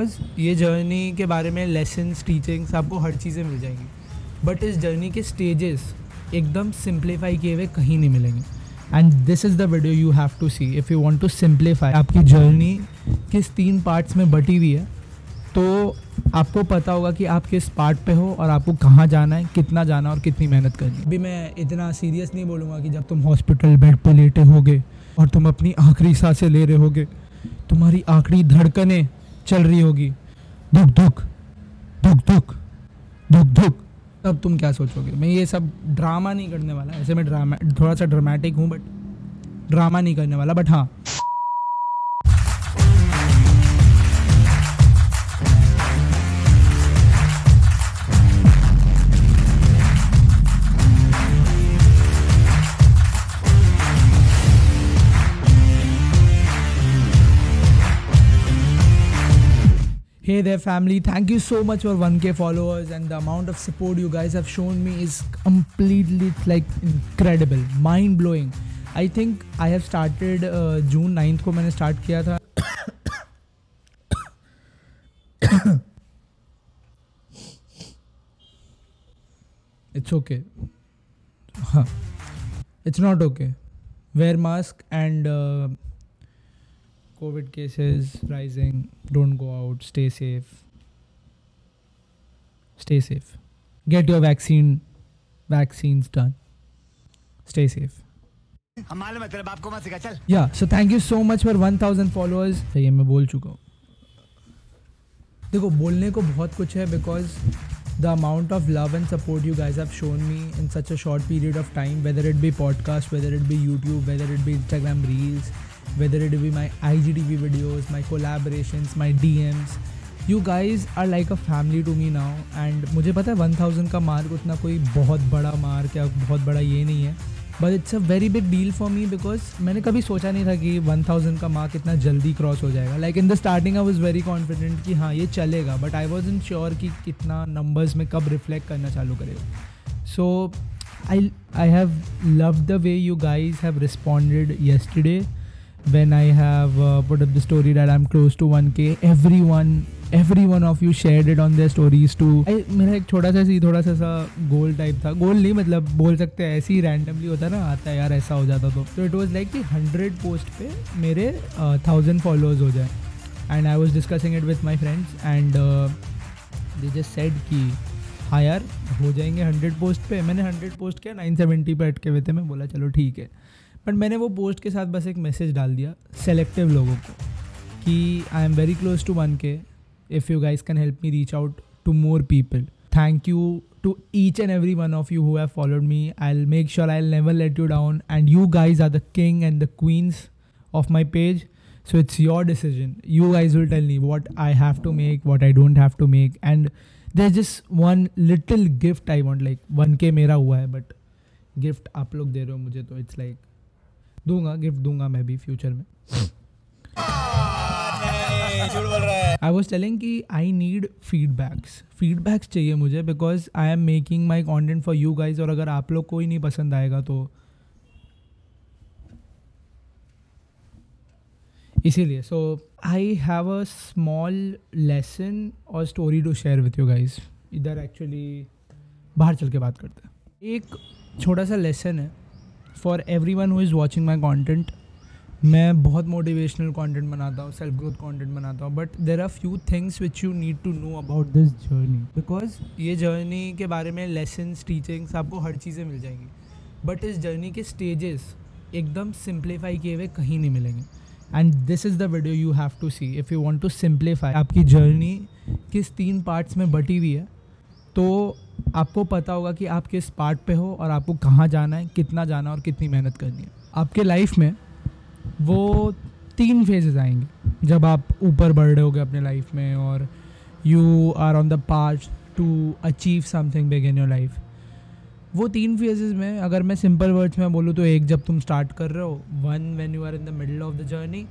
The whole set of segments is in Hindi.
बस ये जर्नी के बारे में लेसन्स टीचिंग्स आपको हर चीज़ें मिल जाएँगी। बट इस जर्नी के स्टेजेस एकदम सिंप्लीफाई किए हुए कहीं नहीं मिलेंगे। And this is the video you have to see if you want to simplify आपकी जर्नी किस तीन पार्ट्स में बटी हुई है तो आपको पता होगा कि आप किस पार्ट पे हो और आपको कहाँ जाना है, कितना जाना और कितनी मेहनत करनी अभी मैं इतना सीरियस नहीं बोलूँगा कि जब तुम हॉस्पिटल बेड पे लेटे होगे और तुम अपनी आखिरी साँसें ले रहे होगे, तुम्हारी आखिरी धड़कनें चल रही होगी। दुख दुख दुख दुख दुख दुख। तब तुम क्या सोचोगे? मैं ये सब ड्रामा नहीं करने वाला। ऐसे में ड्रामा थोड़ा सा ड्रामेटिक हूँ बट ड्रामा नहीं करने वाला। बट हाँ Hey there, family. Thank you so much for 1k followers and the amount of support you guys have shown me is completely like incredible, mind blowing. I think I have started uh, June 9th को मैंने start किया था It's okay. Huh. It's not okay. Wear mask and uh, COVID cases rising. Don't go out. Stay safe. Stay safe. Get your vaccine vaccines done. Stay safe. हम मालूम है तेरे बाप को मत सिखा चल Yeah. So thank you so much for 1000 followers. ये मैं बोल चुका हूँ देखो बोलने को बहुत कुछ है because the amount of love and support you guys have shown me in such a short period of time whether it be podcast whether it be YouTube whether it be Instagram reels whether it be my IGTV videos, my collaborations, my DMs. You guys are like a family to me now and मुझे पता है 1000 का मार्क उतना कोई बहुत बड़ा मार्क या बहुत बड़ा ये नहीं है but it's a very big deal for me because मैंने कभी सोचा नहीं था कि 1000 का मार्क इतना जल्दी क्रॉस हो जाएगा like in the starting I was very confident कि हाँ ये चलेगा but I was in sure कि कितना नंबर्स में कब रिफ्लेक्ट करना चालू करेगा so I I have love the way you guys have responded yesterday when I have uh, put up the story that I'm close to 1k everyone every one of you shared it on their stories too. I, मेरा एक छोटा सा सी थोड़ा सा सा गोल टाइप था। गोल नहीं मतलब बोल सकते हैं ऐसे ही रैंडमली होता ना आता यार ऐसा हो जाता तो। इट वॉज़ लाइक कि हंड्रेड पोस्ट पे मेरे थाउज़ेंड फॉलोअर्स हो जाए। And I was discussing it with my friends and they just said कि हाँ यार हो जाएँगे हंड्रेड पोस्ट पे। मैंने हंड्रेड पोस्ट किया नाइन सेवेंटी पे अटके हुए थे। मैं बोला चलो ठीक है। बट मैंने वो पोस्ट के साथ बस एक मैसेज डाल दिया सेलेक्टिव लोगों को कि I am very close to one K if you guys can help me reach out to more people thank you to each and every one of you have followed me I'll make sure I'll never let you down and you guys are the king and the queens of my page so it's your decision you guys will tell me what I have to make what I don't have to make and they is just one little gift I want like one K मेरा हुआ है बट गिफ्ट आप लोग दे रहे हो मुझे तो इट्स लाइक दूँगा, गिफ्ट दूँगा मैं भी फ्यूचर में। आई वॉज़ टेलिंग कि आई नीड फीडबैक्स फीडबैक्स चाहिए मुझे because I am making my content for you guys और अगर आप लोग को ही नहीं पसंद आएगा तो। इसीलिए so I have a small lesson और story to share with you guys इधर एक्चुअली बाहर चल के बात करते हैं। एक छोटा सा लेसन है। For everyone who is watching my content मैं बहुत मोटिवेशनल कंटेंट बनाता हूँ सेल्फ ग्रोथ कंटेंट बनाता हूँ but there are few things which you need to know about this journey because ये जर्नी के बारे में लेसन्स टीचिंग्स आपको हर चीज़ें मिल जाएँगी। बट इस जर्नी के स्टेजेस एकदम सिंप्लीफाई किए हुए कहीं नहीं मिलेंगे। And this is the video you have to see if you want to simplify आपकी जर्नी किस तीन पार्ट्स में बटी हुई है तो आपको पता होगा कि आप किस पार्ट पे हो और आपको कहाँ जाना है, कितना जाना और कितनी मेहनत करनी है। आपके लाइफ में वो तीन फेजेस आएँगे। जब आप ऊपर बढ़ रहे होगे अपने लाइफ में और you are on the part to achieve something big in your life वो तीन फेजेस में, अगर मैं सिंपल वर्ड्स में बोलूँ तो एक जब तुम स्टार्ट कर रहे हो one when you are in the middle of the journey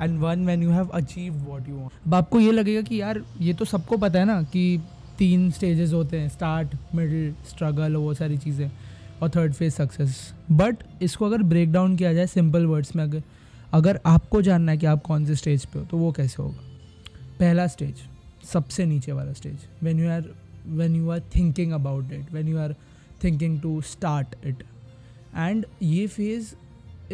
and one when you have achieve what you want अब आपको ये लगेगा कि यार, ये तो सबको पता है ना कि तीन स्टेजेस होते हैं स्टार्ट मिडिल स्ट्रगल वो सारी चीज़ें, और थर्ड फ़ेज़ सक्सेस बट इसको अगर ब्रेक डाउन किया जाए सिंपल वर्ड्स में, अगर अगर आपको जानना है कि आप कौन से स्टेज पे हो तो वो कैसे होगा? पहला स्टेज सबसे नीचे वाला stage when you are when you are thinking about it when you are thinking to start it and ये phase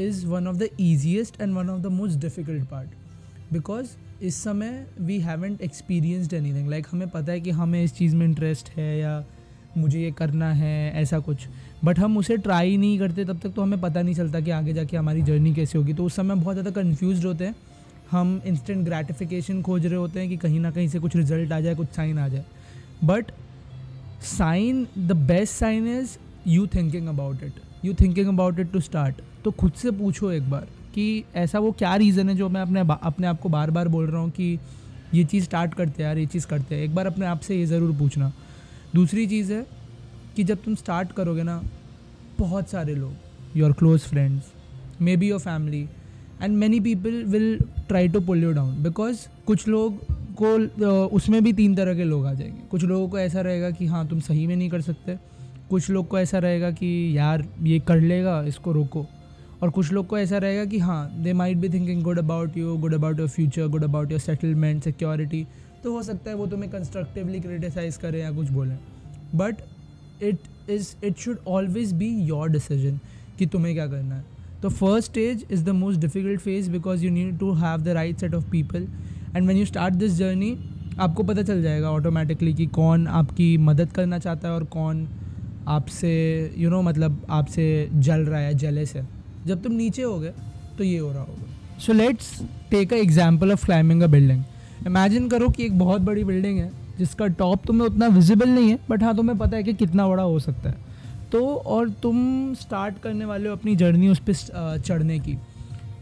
is one of the easiest and one of the most difficult part because इस समय we haven't experienced anything like हमें पता है कि हमें इस चीज़ में इंटरेस्ट है या मुझे ये करना है, ऐसा कुछ। बट हम उसे ट्राई नहीं करते, तब तक तो हमें पता नहीं चलता कि आगे जाके हमारी जर्नी कैसे होगी। तो उस समय बहुत ज़्यादा कन्फ्यूज़ होते हैं। हम इंस्टेंट ग्रेटिफिकेशन खोज रहे होते हैं कि कहीं ना कहीं से कुछ रिज़ल्ट आ जाए, कुछ साइन आ जाए। But sign the best sign is you thinking about it you thinking about it to start तो खुद से पूछो एक बार। कि ऐसा वो क्या रीज़न है जो मैं अपने अपने आप को बार बार बोल रहा हूँ कि ये चीज़ स्टार्ट करते हैं यार, ये चीज़ करते हैं। एक बार अपने आप से ये ज़रूर पूछना। दूसरी चीज़ है कि जब तुम स्टार्ट करोगे ना, बहुत सारे लोग your close friends maybe your family and many people will try to pull you down because कुछ लोग को उसमें भी तीन तरह के लोग आ जाएँगे। कुछ लोगों को ऐसा रहेगा कि हाँ तुम सही में नहीं कर सकते। कुछ लोग को ऐसा रहेगा कि यार, ये कर लेगा, इसको रोको। और कुछ लोग को ऐसा रहेगा कि हाँ they might be thinking good about you good about your future good about your settlement security तो हो सकता है वो तुम्हें कंस्ट्रक्टिवली क्रिटिसाइज करें या कुछ बोलें। But it is it should always be your decision कि तुम्हें क्या करना है। तो first stage is the most difficult phase because you need to have the right set of people and when you start this journey आपको पता चल जाएगा ऑटोमेटिकली कि कौन आपकी मदद करना चाहता है और कौन आपसे यू नो मतलब आपसे जल रहा है जलेस है जब तुम नीचे हो गए तो ये हो रहा होगा। So let's take a example of climbing a building imagine करो कि एक बहुत बड़ी बिल्डिंग है, जिसका टॉप तुम्हें उतना विजिबल नहीं है बट हाँ तुम्हें पता है कि कितना बड़ा हो सकता है। तो और तुम स्टार्ट करने वाले हो अपनी जर्नी उस पर चढ़ने की।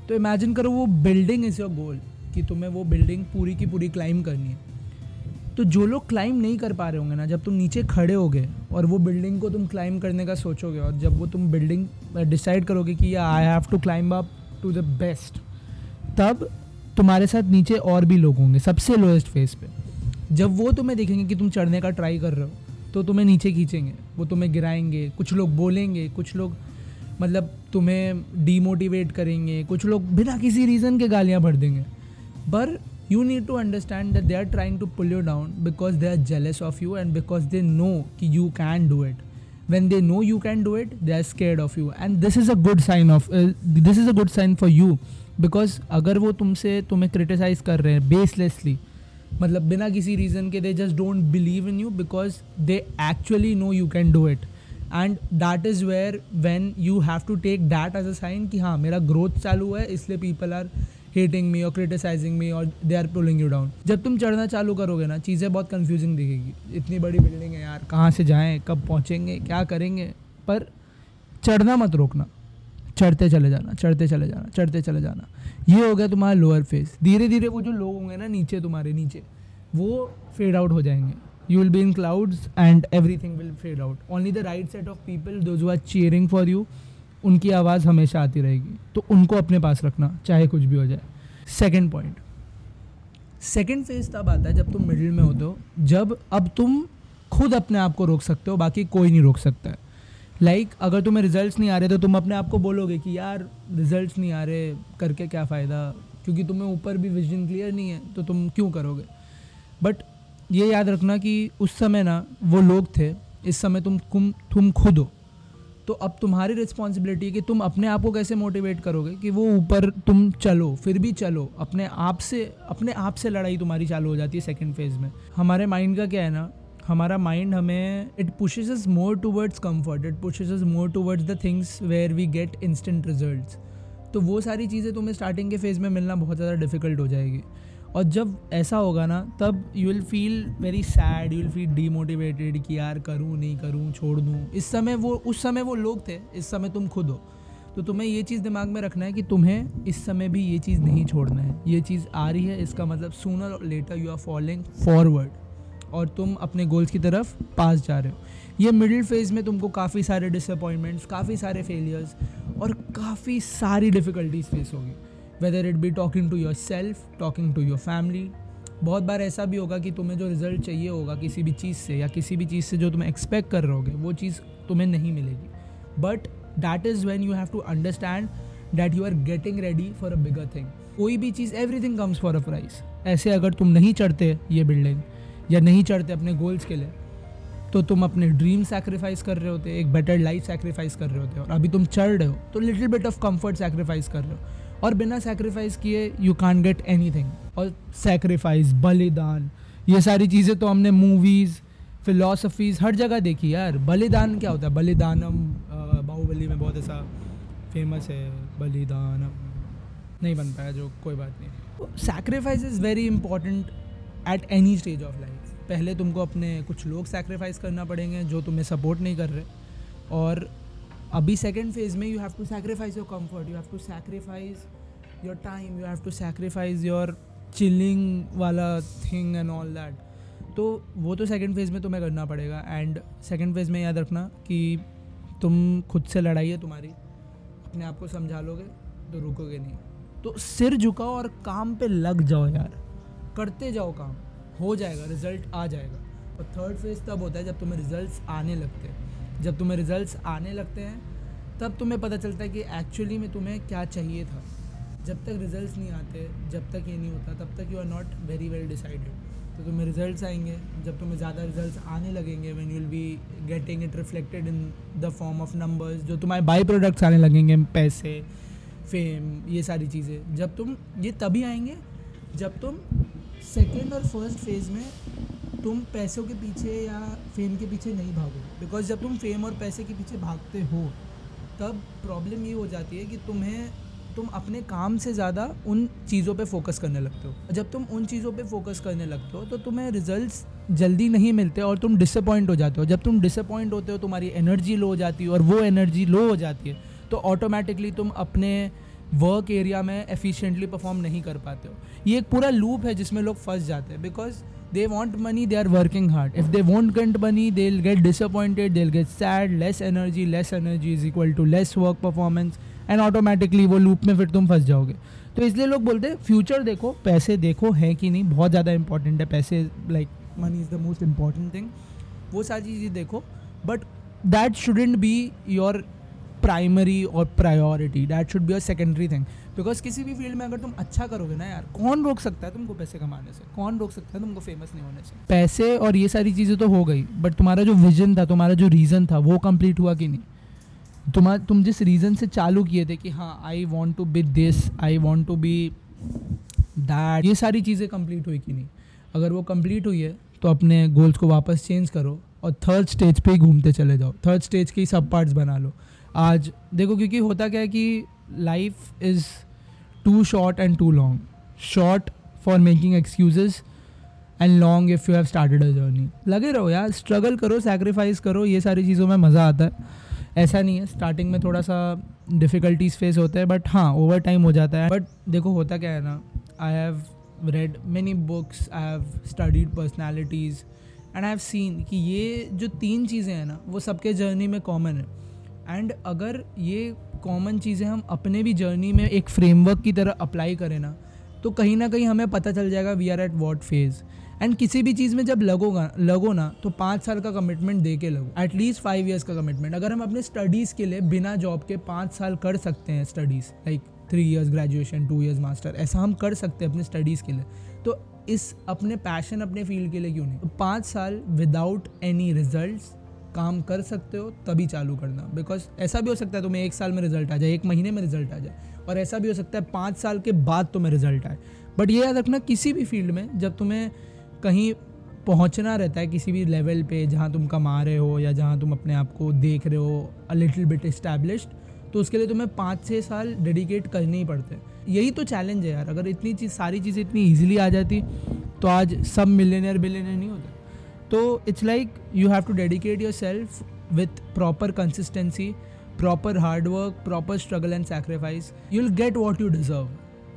तो इमेजिन करो वो बिल्डिंग इज़ योर गोल कि तुम्हें वो बिल्डिंग पूरी की पूरी क्लाइम करनी है। तो जो लोग क्लाइम नहीं कर पा रहे होंगे ना, जब तुम नीचे खड़े होगे और वो बिल्डिंग को तुम क्लाइम करने का सोचोगे और जब वो तुम बिल्डिंग डिसाइड करोगे कि I have to climb up to the best तब तुम्हारे साथ नीचे और भी लोग होंगे, सबसे लोएस्ट फेस पे। जब वो तुम्हें देखेंगे कि तुम चढ़ने का ट्राई कर रहे हो तो तुम्हें नीचे खींचेंगे, वो तुम्हें गिराएँगे, कुछ लोग बोलेंगे, कुछ लोग मतलब तुम्हें डीमोटिवेट करेंगे, कुछ लोग बिना किसी रीज़न के गालियाँ भर देंगे। पर you need to understand that they are trying to pull you down because they are jealous of you and because they know कि you can do it when they know you can do it they are scare of you and this is a good sign of this is a good sign for you because अगर वो तुमसे तुम्हें क्रिटिसाइज कर रहे हैं बेसलेसली मतलब बिना किसी रीज़न के they just don't believe in you because they actually know you can do it and that is where when you have to take that as a sign कि हाँ मेरा ग्रोथ चालू है, इसलिए पीपल आर हेटिंग मी और क्रिटिसाइजिंग मी और they are pulling you down जब तुम चढ़ना चालू करोगे ना, चीज़ें बहुत कन्फ्यूजिंग दिखेगी। इतनी बड़ी बिल्डिंग है यार, कहाँ से जाएँ, कब पहुँचेंगे, क्या करेंगे? पर चढ़ना मत रोकना। चढ़ते चले जाना, चढ़ते चले जाना, चढ़ते चले जाना। ये हो गया तुम्हारा लोअर फेस धीरे धीरे वो जो लोग होंगे ना, नीचे तुम्हारे, नीचे, वो फेड आउट हो जाएँगे। You will be in clouds and everything will fade out only the right set of people those are cheering for you उनकी आवाज़ हमेशा आती रहेगी। तो उनको अपने पास रखना चाहे कुछ भी हो जाए। सेकेंड पॉइंट सेकेंड फ़ेज़ तब आता है जब तुम मिडिल में होते हो जब अब तुम खुद अपने आप को रोक सकते हो बाकी कोई नहीं रोक सकता है। लाइक like, अगर तुम्हें रिजल्ट्स नहीं आ रहे तो तुम अपने आप को बोलोगे कि यार रिजल्ट्स नहीं आ रहे करके क्या फ़ायदा? क्योंकि तुम्हें ऊपर भी विजन क्लियर नहीं है तो तुम क्यों करोगे? बट ये याद रखना कि उस समय ना वो लोग थे इस समय तुम तुम तुम खुद हो। तो अब तुम्हारी रिस्पॉन्सिबिलिटी है कि तुम अपने आप को कैसे मोटिवेट करोगे कि वो ऊपर तुम चलो, फिर भी चलो। अपने आप से, अपने आप से लड़ाई तुम्हारी चालू हो जाती है सेकेंड फ़ेज़ में। हमारे माइंड का क्या है ना, हमारा माइंड हमें it pushes us more towards comfort it pushes us more towards the things where we get instant result तो वो सारी चीज़ें तुम्हें स्टार्टिंग के फ़ेज़ में मिलना बहुत ज़्यादा डिफ़िकल्ट हो जाएगी। और जब ऐसा होगा ना, तब you will feel very sad you will feel demotivated कि यार करूँ, नहीं करूँ, छोड़ दूँ। इस समय वो, उस समय वो लोग थे, इस समय तुम खुद हो। तो तुम्हें ये चीज़ दिमाग में रखना है कि तुम्हें इस समय भी ये चीज़ नहीं छोड़ना है। ये चीज़ आ रही है, इसका मतलब sooner or later you are following forward और तुम अपने गोल्स की तरफ़ पास जा रहे हो। ये मिडिल फ़ेज़ में तुमको काफ़ी सारे डिसअपॉइंटमेंट्स काफ़ी सारे फेलियर्स और काफ़ी सारी डिफ़िकल्टीज फेस होगी। Whether it be talking to yourself talking to your family बहुत बार ऐसा भी होगा कि तुम्हें जो रिज़ल्ट चाहिए होगा किसी भी चीज़ से या किसी भी चीज़ से जो तुम्हें एक्सपेक्ट कर रहे होगे वो चीज़ तुम्हें नहीं मिलेगी। But that is when you have to understand that you are getting ready for a bigger thing कोई भी चीज़ everything comes for a price ऐसे अगर तुम नहीं चढ़ते ये बिल्डिंग या नहीं चढ़ते अपने गोल्स के लिए तो तुम अपने ड्रीम सेक्रीफाइस कर रहे होते, एक बेटर लाइफ सेक्रीफाइस कर रहे होते और अभी तुम चढ़ रहे हो तो little bit of comfort sacrifice कर रहे हो। और बिना सेक्रीफाइस किए you can't get anything और सेक्रीफाइस बलिदान, ये सारी चीज़ें तो हमने मूवीज़ फिलोसफीज़ हर जगह देखी यार। बलिदान क्या होता है? बलिदानम बाहुबली में बहुत ऐसा फ़ेमस है, बलिदानम। नहीं बन पाया जो, कोई बात नहीं। Sacrifice is very important at any stage of life पहले तुमको अपने कुछ लोग सेक्रीफाइस करना पड़ेंगे जो तुम्हें सपोर्ट नहीं कर रहे। और अभी सेकेंड फ़ेज़ में you have to sacrifice your comfort you have to sacrifice your time you have to sacrifice your chilling वाला थिंग एंड ऑल दैट तो वो तो सेकेंड फ़ेज़ में तुम्हें करना पड़ेगा एंड सेकेंड फ़ेज़ में याद रखना कि तुम खुद से लड़ाई है तुम्हारी, अपने आप को समझा लोगे तो रुकोगे नहीं। तो सिर झुकाओ और काम पे लग जाओ यार। करते जाओ काम, हो जाएगा रिज़ल्ट आ जाएगा। और थर्ड फ़ेज़ तब होता है जब तुम्हें रिजल्ट्स आने लगते हैं। जब तुम्हें रिजल्ट्स आने लगते हैं, तब तुम्हें पता चलता है कि एक्चुअली में तुम्हें क्या चाहिए था। जब तक रिजल्ट्स नहीं आते, जब तक ये नहीं होता, तब तक you are not very well decided तो तुम्हें रिजल्ट्स आएँगे। जब तुम्हें ज़्यादा रिजल्ट्स आने लगेंगे when you will be getting it reflected in the form of numbers जो तुम्हारे बाई प्रोडक्ट्स आने लगेंगे, पैसे फेम ये सारी चीज़ें। जब तुम, ये तभी आएँगे जब तुम सेकेंड और फ़र्स्ट फ़ेज़ में तुम पैसों के पीछे या फेम के पीछे नहीं भागो। बिकॉज़ जब तुम फेम और पैसे के पीछे भागते हो, तब प्रॉब्लम ये हो जाती है कि तुम्हें, तुम अपने काम से ज़्यादा उन चीज़ों पे फोकस करने लगते हो। जब तुम उन चीज़ों पे फोकस करने लगते हो तो तुम्हें रिजल्ट्स जल्दी नहीं मिलते और तुम डिसअपॉइंट हो जाते हो। जब तुम डिसअपॉइंट होते हो, तुम्हारी एनर्जी लो हो जाती है और वो एनर्जी लो हो जाती है तो ऑटोमेटिकली तुम अपने वर्क एरिया में एफिशिएंटली परफॉर्म नहीं कर पाते हो। ये एक पूरा लूप है जिसमें लोग फंस जाते हैं। Because they want money they are working hard if they want get money they will get disappointed they will get sad less energy less energy is equal to less work performance and automatically वो लूप में फिर तुम फंस जाओगे। तो इसलिए लोग बोलते हैं फ्यूचर देखो, पैसे देखो, है कि नहीं? बहुत ज़्यादा इंपॉर्टेंट है। पैसे like money is the most important thing वो सारी चीज़ें देखो। But that shouldn't be your primary or priority that should be a secondary thing because किसी भी फ़ील्ड में अगर तुम अच्छा करोगे ना यार, कौन रोक सकता है तुमको पैसे कमाने से? कौन रोक सकता है तुमको फ़ेमस नहीं होने से? पैसे और ये सारी चीज़ें तो हो गई बट तुम्हारा जो विजन था, तुम्हारा जो रीज़न था, वो कंप्लीट हुआ कि नहीं? तुम तुम जिस रीज़न से चालू किए थे कि हाँ I want to be this I want to be that ये सारी चीज़ें कंप्लीट हुई कि नहीं? अगर वो कंप्लीट हुई है तो अपने गोल्स को वापस चेंज करो और थर्ड स्टेज पे ही घूमते चले जाओ. थर्ड स्टेज के ही सब पार्ट्स बना लो. आज, देखो क्योंकि होता क्या है कि life is too short and too long short for making excuses and long if you have started a journey लगे रहो यार स्ट्रगल करो सेक्रीफाइस करो, ये सारी चीज़ों में मज़ा आता है। ऐसा नहीं है स्टार्टिंग में थोड़ा सा डिफ़िकल्टीज फेस होते हैं बट हाँ ओवर टाइम हो जाता है। बट देखो होता क्या है ना I have read many books I have studied personalities and I have seen कि ये जो तीन चीज़ें हैं ना, वो सबके जर्नी में कॉमन है। एंड अगर ये कॉमन चीज़ें हम अपने भी जर्नी में एक फ्रेमवर्क की तरह अप्लाई करें ना तो कहीं ना कहीं हमें पता चल जाएगा we are at what phase and किसी भी चीज़ में जब लगोगा, लगो ना तो पाँच साल का कमिटमेंट दे के लगो. एटलीस्ट फाइव ईयर्स का कमिटमेंट अगर हम अपने स्टडीज़ के लिए बिना जॉब के पाँच साल कर सकते हैं studies like three years graduation two years master ऐसा हम कर सकते हैं अपने स्टडीज़ के लिए. तो इस अपने पैशन अपने फ़ील्ड के लिए क्यों नहीं? तो पाँच साल विदाउट एनी रिज़ल्ट काम कर सकते हो, तभी चालू करना। बिकॉज़ ऐसा भी हो सकता है तुम्हें एक साल में रिज़ल्ट आ जाए, एक महीने में रिज़ल्ट आ जाए, और ऐसा भी हो सकता है पाँच साल के बाद तुम्हें रिज़ल्ट आए। बट ये याद रखना, किसी भी फ़ील्ड में जब तुम्हें कहीं पहुँचना रहता है, किसी भी लेवल पे जहाँ तुम कमा रहे हो या जहाँ तुम अपने आप को देख रहे हो अ लिटिल बिट इस्टेब्लिश्ड तो उसके लिए तुम्हें पाँच छः साल डेडिकेट करने ही पड़ते हैं। यही तो चैलेंज है यार। अगर इतनी चीज़, सारी चीज़ें इतनी ईजिली आ जाती तो आज सब मिलेनियर बिलेनियर नहीं होते तो it's like you have to dedicate yourself with proper consistency proper hard work proper struggle and sacrifice you will get what you deserve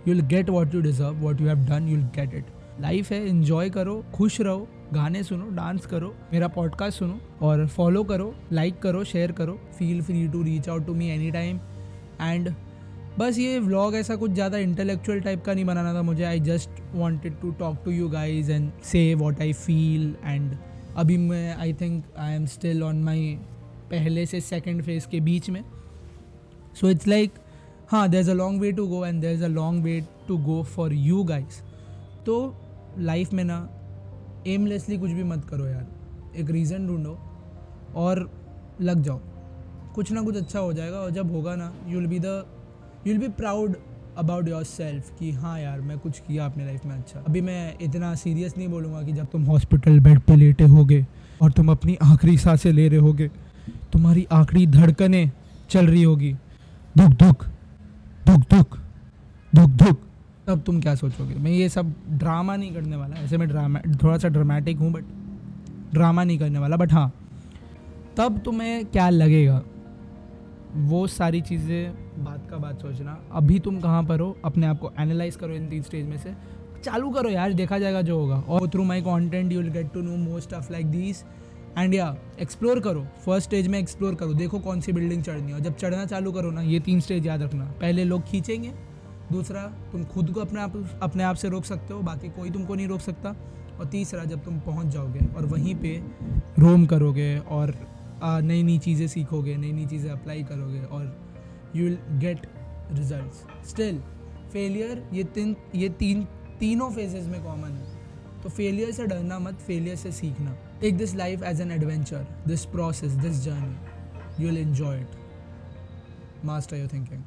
you will get what you deserve what you have done you will get it life है इन्जॉय करो खुश रहो गाने सुनो डांस करो मेरा पॉडकास्ट सुनो और फॉलो करो लाइक करो शेयर करो feel free to reach out to me any time and बस ये व्लॉग ऐसा कुछ ज़्यादा इंटेलेक्चुअल टाइप का नहीं बनाना था मुझे. I just wanted to talk to you guys and say what I feel and अभी मैं I think I am still on my पहले से सेकेंड फ़ेज़ के बीच में. सो इट्स लाइक हाँ there is a long way to go and there is a long way to go for you guys तो लाइफ में ना एमलेसली कुछ भी मत करो यार. एक रीज़न ढूंढो और लग जाओ. कुछ ना कुछ अच्छा हो जाएगा और जब होगा ना you will be the you will be proud about yourself कि हाँ यार, मैं कुछ किया अपने लाइफ में अच्छा। अभी मैं इतना सीरियस नहीं बोलूँगा कि जब तुम हॉस्पिटल बेड पे लेटे होगे और तुम अपनी आखिरी साँसें ले रहे होगे, तुम्हारी आखिरी धड़कनें चल रही होगी। दुख दुख दुख दुख दुख दुख। तब तुम क्या सोचोगे? मैं ये सब ड्रामा नहीं करने वाला। ऐसे मैं ड्रामा थोड़ा सा ड्रामेटिक हूँ बट ड्रामा नहीं करने वाला। बट हाँ तब तुम्हें क्या लगेगा? वो सारी चीज़ें बात का बात सोचना। अभी तुम कहाँ पर हो? अपने आप को एनालाइज करो इन तीन स्टेज में से। चालू करो यार, देखा जाएगा जो होगा। और through my content you will get to know most of like this and या एक्सप्लोर करो। फ़र्स्ट स्टेज में एक्सप्लोर करो। देखो कौन सी बिल्डिंग चढ़नी है। जब चढ़ना चालू करो ना, ये तीन स्टेज याद रखना। पहले लोग खींचेंगे, दूसरा तुम खुद को अपने आप अपने आप से रोक सकते हो, बाकी कोई तुमको नहीं रोक सकता। और तीसरा जब तुम पहुँच जाओगे और वहीं पे रोम करोगे और नई नई चीज़ें सीखोगे नई नई चीज़ें अप्लाई करोगे और you will get result still failure ये तीन ये तीन, तीनों फेजेज में कॉमन है। तो फेलियर से डरना मत फेलियर से सीखना। Take this life as an adventure this process this journey you will enjoy it master your thinking